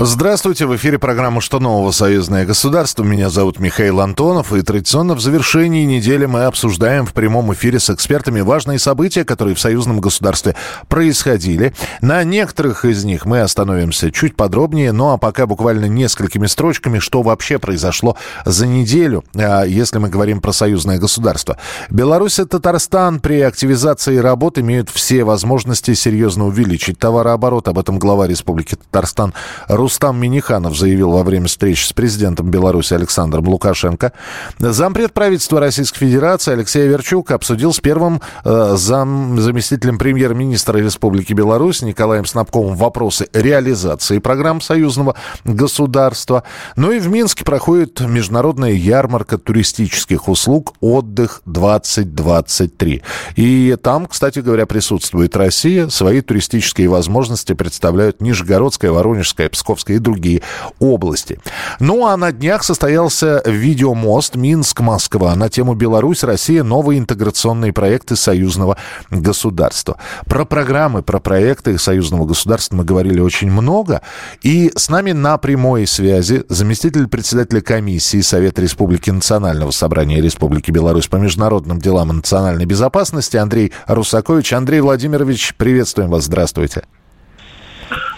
Здравствуйте, в эфире программа «Что нового? Союзное государство». Меня зовут Михаил Антонов, и традиционно в завершении недели мы обсуждаем в прямом эфире с экспертами важные события, которые в союзном государстве происходили. На некоторых из них мы остановимся чуть подробнее, ну а пока буквально несколькими строчками, что вообще произошло за неделю, а, если мы говорим про союзное государство. Беларусь и Татарстан при активизации работ имеют все возможности серьезно увеличить товарооборот. Об этом глава Республики Татарстан Рус Рустам Миниханов заявил во время встречи с президентом Беларуси Александром Лукашенко. Зампред правительства Российской Федерации Алексей Верчук обсудил с первым э, зам, заместителем премьер-министра Республики Беларусь Николаем Снабковым вопросы реализации программ союзного государства. Ну и в Минске проходит международная ярмарка туристических услуг «Отдых-2023». И там, кстати говоря, присутствует Россия. Свои туристические возможности представляют Нижегородская, Воронежская, Псковская Московской и другие области. Ну а на днях состоялся видеомост Минск-Москва на тему «Беларусь, Россия. Новые интеграционные проекты союзного государства». Про программы, про проекты союзного государства мы говорили очень много. И с нами на прямой связи заместитель председателя комиссии Совета Республики Национального собрания Республики Беларусь по международным делам и национальной безопасности Андрей Русакович. Андрей Владимирович, приветствуем вас. Здравствуйте.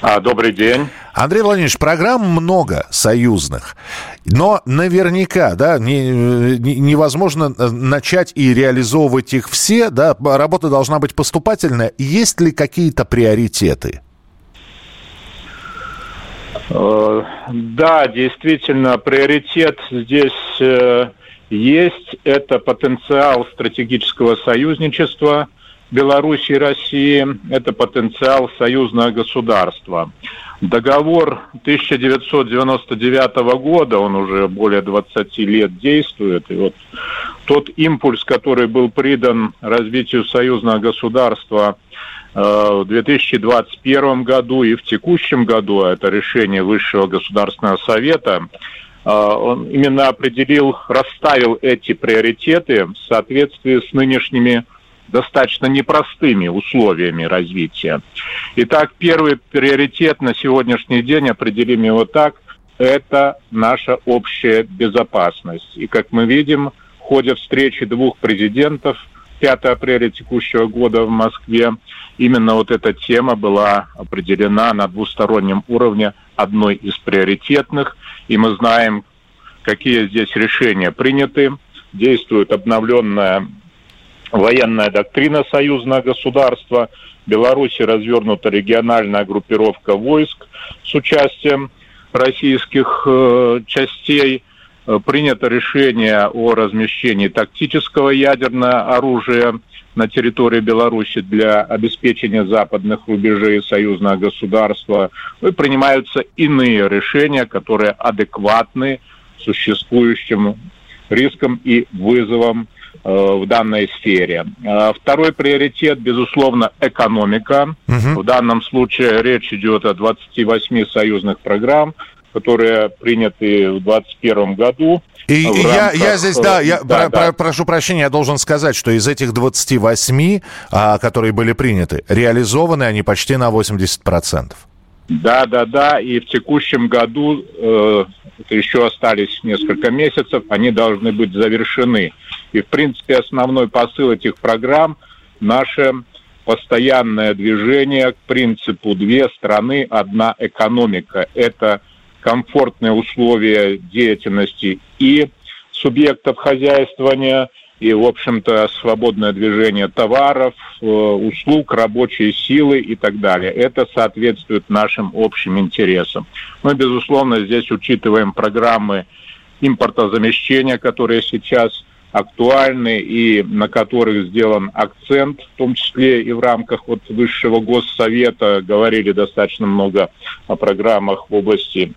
А, добрый день. Андрей Владимирович, программ много союзных, но наверняка, да, не, не, невозможно э, начать и реализовывать их все, да, работа должна быть поступательная. Есть ли какие-то приоритеты? Э, да, действительно, приоритет здесь э, есть. Это потенциал стратегического союзничества – Беларуси и России – это потенциал союзного государства. Договор 1999 года, он уже более 20 лет действует, и вот тот импульс, который был придан развитию союзного государства э, в 2021 году и в текущем году, а это решение Высшего государственного совета, э, он именно определил, расставил эти приоритеты в соответствии с нынешними достаточно непростыми условиями развития. Итак, первый приоритет на сегодняшний день, определим его так, это наша общая безопасность. И как мы видим, в ходе встречи двух президентов 5 апреля текущего года в Москве, именно вот эта тема была определена на двустороннем уровне одной из приоритетных. И мы знаем, какие здесь решения приняты. Действует обновленная военная доктрина союзного государства. В Беларуси развернута региональная группировка войск с участием российских э, частей. Э, принято решение о размещении тактического ядерного оружия на территории Беларуси для обеспечения западных рубежей союзного государства. Ну и принимаются иные решения, которые адекватны существующим рискам и вызовам в данной сфере. Э, второй приоритет, безусловно, экономика. Угу. В данном случае речь идет о 28 союзных программ, которые приняты в 2021 году. И я, я здесь, да, я да, про, да. Про, прошу прощения, я должен сказать, что из этих 28, а, которые были приняты, реализованы они почти на 80%. Да, да, да. И в текущем году э, еще остались несколько месяцев, они должны быть завершены. И, в принципе, основной посыл этих программ – наше постоянное движение к принципу «две страны, одна экономика». Это комфортные условия деятельности и субъектов хозяйствования – и, в общем-то, свободное движение товаров, э, услуг, рабочей силы и так далее. Это соответствует нашим общим интересам. Мы, безусловно, здесь учитываем программы импортозамещения, которые сейчас актуальны и на которых сделан акцент, в том числе и в рамках вот Высшего Госсовета говорили достаточно много о программах в области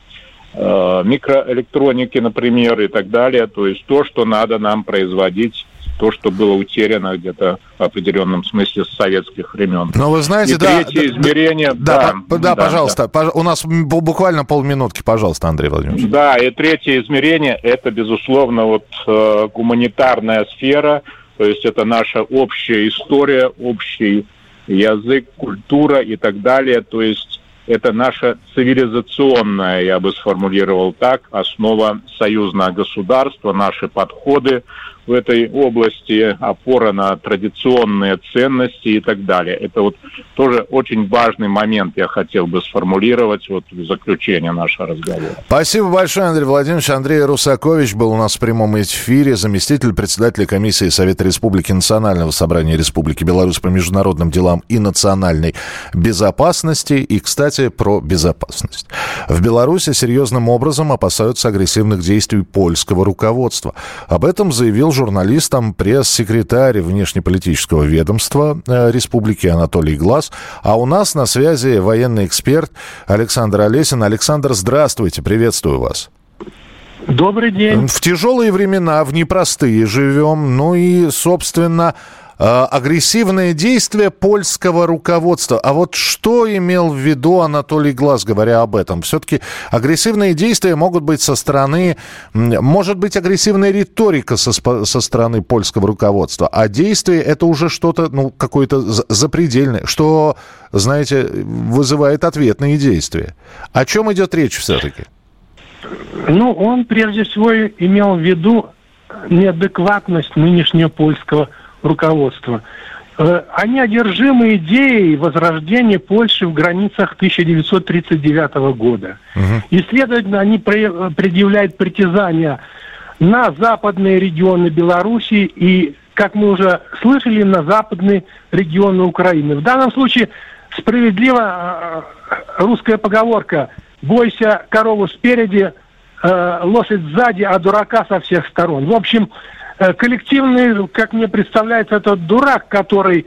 э, микроэлектроники, например, и так далее. То есть то, что надо нам производить то, что было утеряно где-то в определенном смысле с советских времен. Но вы знаете, и да... Третье да, измерение... Да, да, да, да пожалуйста. Да. У нас буквально полминутки, пожалуйста, Андрей Владимирович. Да, и третье измерение – это, безусловно, вот э, гуманитарная сфера, то есть это наша общая история, общий язык, культура и так далее. То есть это наша цивилизационная, я бы сформулировал так, основа союзного государства, наши подходы в этой области, опора на традиционные ценности и так далее. Это вот тоже очень важный момент я хотел бы сформулировать вот в заключение нашего разговора. Спасибо большое, Андрей Владимирович. Андрей Русакович был у нас в прямом эфире, заместитель председателя комиссии Совета Республики Национального собрания Республики Беларусь по международным делам и национальной безопасности. И, кстати, про безопасность. В Беларуси серьезным образом опасаются агрессивных действий польского руководства. Об этом заявил журналистам пресс-секретарь внешнеполитического ведомства э, Республики Анатолий Глаз. А у нас на связи военный эксперт Александр Олесин. Александр, здравствуйте, приветствую вас. Добрый день. В тяжелые времена, в непростые живем. Ну и, собственно, Э, агрессивные действия польского руководства. А вот что имел в виду Анатолий Глаз, говоря об этом? Все-таки агрессивные действия могут быть со стороны, может быть агрессивная риторика со, со стороны польского руководства, а действия это уже что-то, ну, какое-то запредельное, что, знаете, вызывает ответные действия. О чем идет речь все-таки? Ну, он прежде всего имел в виду неадекватность нынешнего польского руководства руководства, э, они одержимы идеей возрождения Польши в границах 1939 года. Угу. И, следовательно, они предъявляют притязания на западные регионы Беларуси и, как мы уже слышали, на западные регионы Украины. В данном случае справедлива э, русская поговорка «бойся корову спереди, э, лошадь сзади, а дурака со всех сторон». В общем, Э, коллективный, как мне представляется, этот дурак, который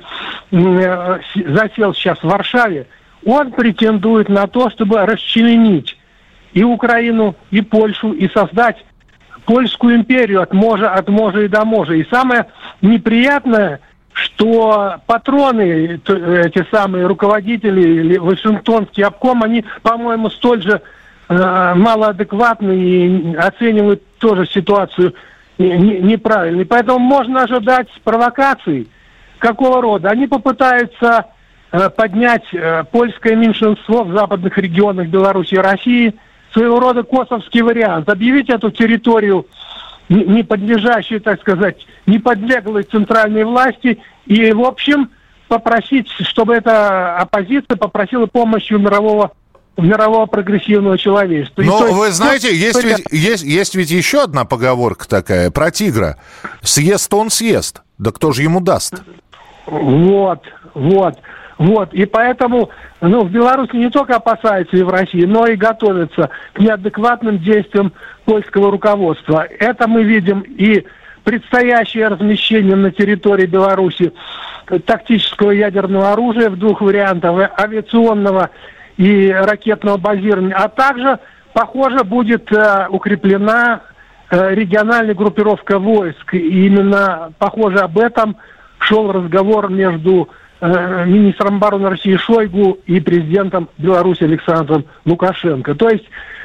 э, засел сейчас в Варшаве, он претендует на то, чтобы расчленить и Украину, и Польшу, и создать польскую империю от можа, от можа и до можа. И самое неприятное, что патроны, эти самые руководители или Вашингтонский обком, они, по-моему, столь же э, малоадекватны и оценивают тоже ситуацию неправильный. Поэтому можно ожидать провокаций какого рода. Они попытаются э, поднять э, польское меньшинство в западных регионах Беларуси и России, своего рода косовский вариант, объявить эту территорию не подлежащей, так сказать, не подлеглой центральной власти и, в общем, попросить, чтобы эта оппозиция попросила помощи у мирового мирового прогрессивного человечества. Но то, вы знаете, есть, ведь, есть, есть ведь еще одна поговорка такая про тигра. Съест он съест. Да кто же ему даст? Вот, вот. Вот, и поэтому ну, в Беларуси не только опасаются и в России, но и готовятся к неадекватным действиям польского руководства. Это мы видим и предстоящее размещение на территории Беларуси тактического ядерного оружия в двух вариантах, авиационного и ракетного базирования, а также, похоже, будет э, укреплена э, региональная группировка войск. И именно, похоже, об этом шел разговор между э, министром обороны России Шойгу и президентом Беларуси Александром Лукашенко. То есть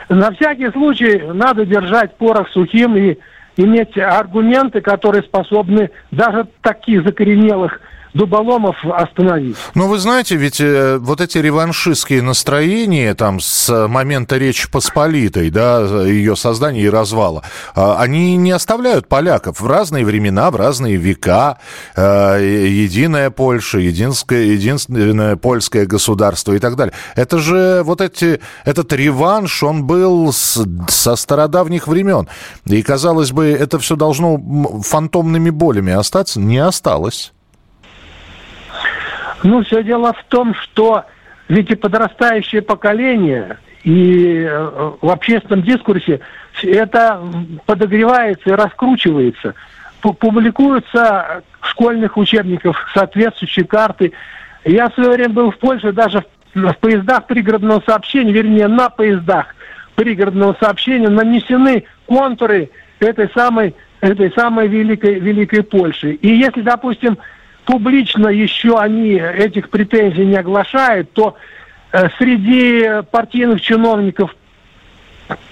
на всякий случай надо держать порох сухим и иметь аргументы, которые способны даже таких закоренелых дуболомов остановить. Ну, вы знаете, ведь э, вот эти реваншистские настроения там с момента Речи Посполитой, да, ее создания и развала, э, они не оставляют поляков в разные времена, в разные века. Э, единая Польша, единское, единственное польское государство и так далее. Это же вот эти, этот реванш, он был с, со стародавних времен. И, казалось бы, это все должно фантомными болями остаться. Не осталось. Ну, все дело в том, что ведь и подрастающее поколение, и э, в общественном дискурсе это подогревается и раскручивается. Публикуются в школьных учебниках соответствующие карты. Я в свое время был в Польше даже в поездах пригородного сообщения, вернее, на поездах пригородного сообщения нанесены контуры этой самой, этой самой великой, великой Польши. И если, допустим, публично еще они этих претензий не оглашают, то э, среди партийных чиновников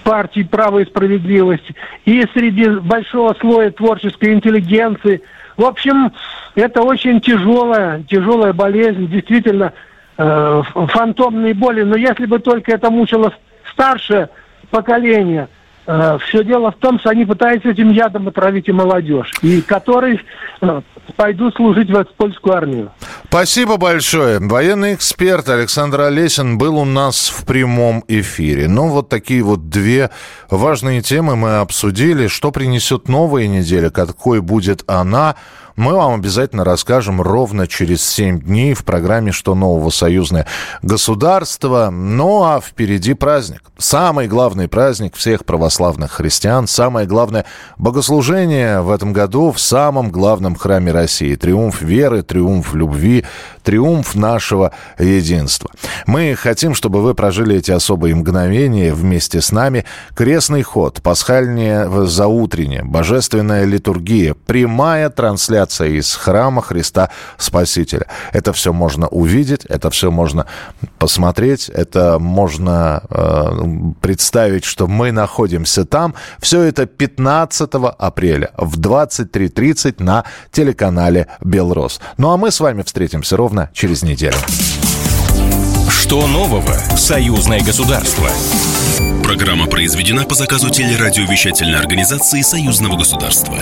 партии «Право и справедливость» и среди большого слоя творческой интеллигенции В общем, это очень тяжелая, тяжелая болезнь, действительно, э, фантомные боли. Но если бы только это мучило старшее поколение – Э, все дело в том, что они пытаются этим ядом отравить и молодежь, и которые пойдут служить в польскую армию. Спасибо большое. Военный эксперт Александр Олесин был у нас в прямом эфире. Ну, вот такие вот две важные темы мы обсудили. Что принесет новая неделя, какой будет она – мы вам обязательно расскажем ровно через 7 дней в программе «Что нового союзное государство». Ну а впереди праздник. Самый главный праздник всех православных христиан. Самое главное богослужение в этом году в самом главном храме России. Триумф веры, триумф любви, триумф нашего единства. Мы хотим, чтобы вы прожили эти особые мгновения вместе с нами. Крестный ход, пасхальное заутреннее, божественная литургия, прямая трансляция трансляция из храма Христа Спасителя. Это все можно увидеть, это все можно посмотреть, это можно э, представить, что мы находимся там. Все это 15 апреля в 23.30 на телеканале «Белрос». Ну а мы с вами встретимся ровно через неделю. Что нового в союзное государство? Программа произведена по заказу телерадиовещательной организации Союзного государства.